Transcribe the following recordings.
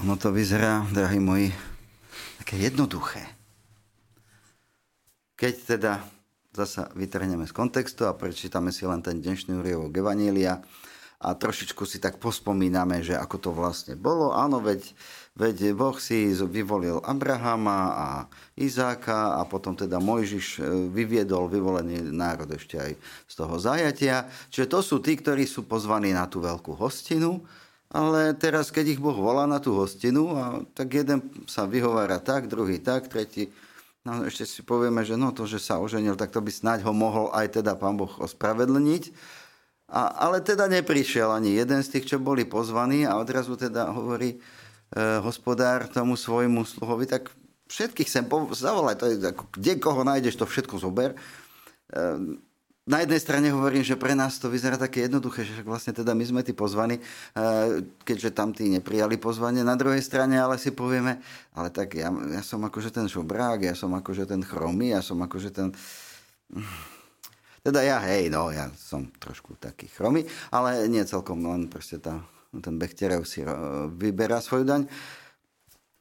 Ono to vyzerá, drahí moji, také jednoduché. Keď teda zasa vytrhneme z kontextu a prečítame si len ten dnešný úrievok Evanília a trošičku si tak pospomíname, že ako to vlastne bolo. Áno, veď, veď Boh si vyvolil Abrahama a Izáka a potom teda Mojžiš e, vyviedol vyvolený národ ešte aj z toho zajatia. Čiže to sú tí, ktorí sú pozvaní na tú veľkú hostinu ale teraz, keď ich Boh volá na tú hostinu, a tak jeden sa vyhovára tak, druhý tak, tretí... No ešte si povieme, že no to, že sa oženil, tak to by snáď ho mohol aj teda pán Boh ospravedlniť. A, ale teda neprišiel ani jeden z tých, čo boli pozvaní a odrazu teda hovorí e, hospodár tomu svojmu sluhovi, tak všetkých sem zavolaj, to je, ako, kde koho nájdeš, to všetko zober. E, na jednej strane hovorím, že pre nás to vyzerá také jednoduché, že vlastne teda my sme tí pozvaní, eh, keďže tam tí neprijali pozvanie. Na druhej strane ale si povieme, ale tak ja, ja som akože ten šobrák, ja som akože ten chromy, ja som akože ten... Teda ja, hej, no, ja som trošku taký chromy, ale nie celkom, len proste tá, ten Bechterev si eh, vyberá svoju daň.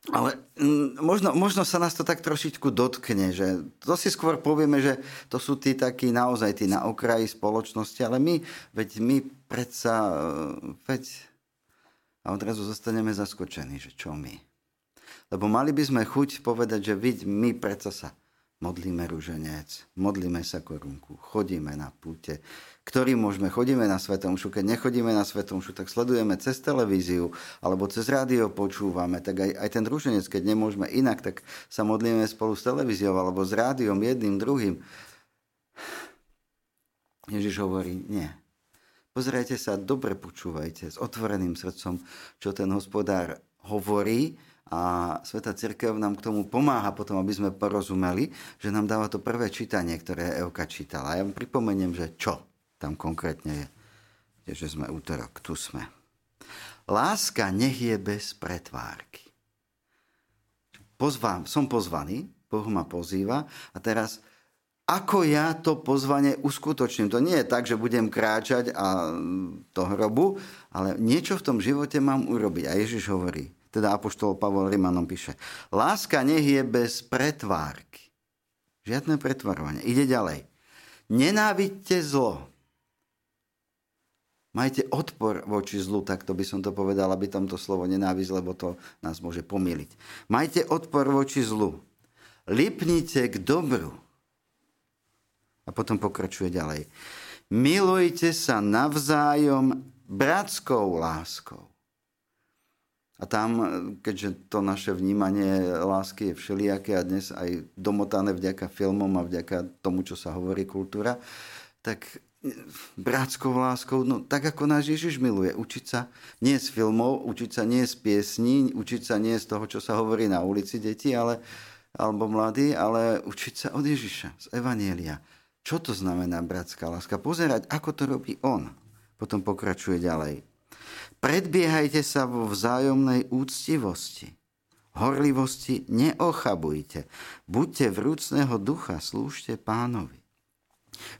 Ale mm, možno, možno sa nás to tak trošičku dotkne, že to si skôr povieme, že to sú tí takí naozaj tí na okraji spoločnosti, ale my, veď my predsa, e, veď a odrazu zostaneme zaskočení, že čo my. Lebo mali by sme chuť povedať, že vid, my predsa sa modlíme ruženec, modlíme sa korunku, chodíme na púte, ktorý môžeme, chodíme na Svetomšu, keď nechodíme na Svetomšu, tak sledujeme cez televíziu alebo cez rádio počúvame, tak aj, aj ten ruženec, keď nemôžeme inak, tak sa modlíme spolu s televíziou alebo s rádiom, jedným, druhým. Ježiš hovorí, nie. Pozerajte sa, dobre počúvajte, s otvoreným srdcom, čo ten hospodár hovorí, a Sveta Cirkev nám k tomu pomáha potom, aby sme porozumeli, že nám dáva to prvé čítanie, ktoré Euka čítala. Ja vám pripomeniem, že čo tam konkrétne je. Že sme útorok, tu sme. Láska nech je bez pretvárky. Pozvám, som pozvaný, Boh ma pozýva a teraz ako ja to pozvanie uskutočním. To nie je tak, že budem kráčať a to hrobu, ale niečo v tom živote mám urobiť. A Ježiš hovorí, teda Apoštol Pavol Rimanom píše, láska nech je bez pretvárky. Žiadne pretvarovanie. Ide ďalej. Nenávidte zlo. Majte odpor voči zlu, tak to by som to povedal, aby tam to slovo nenávisť, lebo to nás môže pomýliť. Majte odpor voči zlu. Lipnite k dobru. A potom pokračuje ďalej. Milujte sa navzájom bratskou láskou. A tam, keďže to naše vnímanie lásky je všelijaké a dnes aj domotané vďaka filmom a vďaka tomu, čo sa hovorí kultúra, tak bratskou láskou, no tak ako náš Ježiš miluje. Učiť sa nie z filmov, učiť sa nie z piesní, učiť sa nie z toho, čo sa hovorí na ulici deti, ale, alebo mladí, ale učiť sa od Ježiša, z Evanielia. Čo to znamená bratská láska? Pozerať, ako to robí on. Potom pokračuje ďalej. Predbiehajte sa vo vzájomnej úctivosti. Horlivosti neochabujte. Buďte vrúcného ducha, slúžte pánovi.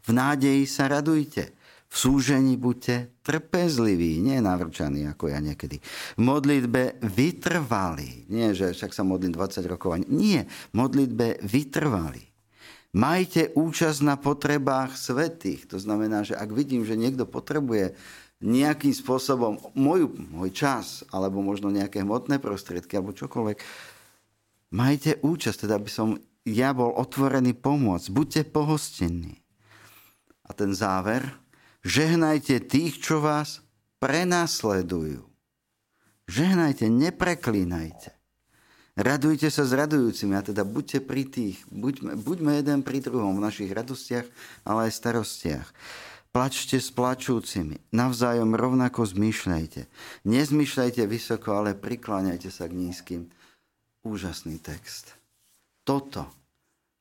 V nádeji sa radujte. V súžení buďte trpezliví, nie navrčaní ako ja niekedy. V modlitbe vytrvalí. Nie, že však sa modlím 20 rokov. Nie, modlitbe vytrvalí. Majte účasť na potrebách svetých. To znamená, že ak vidím, že niekto potrebuje nejakým spôsobom moju, môj čas, alebo možno nejaké hmotné prostriedky, alebo čokoľvek, majte účasť, teda by som ja bol otvorený pomôcť. Buďte pohostinní. A ten záver, žehnajte tých, čo vás prenasledujú. Žehnajte, nepreklínajte. Radujte sa s radujúcimi a teda buďte pri tých, buďme, buďme jeden pri druhom v našich radostiach, ale aj starostiach. Plačte s plačúcimi, navzájom rovnako zmýšľajte. Nezmýšľajte vysoko, ale prikláňajte sa k nízkym. Úžasný text. Toto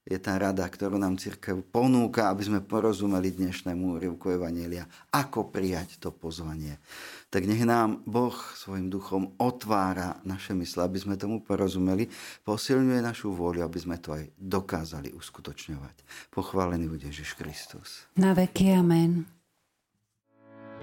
je tá rada, ktorú nám církev ponúka, aby sme porozumeli dnešnému úrivku Evanielia. Ako prijať to pozvanie. Tak nech nám Boh svojim duchom otvára naše mysle, aby sme tomu porozumeli, posilňuje našu vôľu, aby sme to aj dokázali uskutočňovať. Pochválený bude Ježiš Kristus. Na veky amen.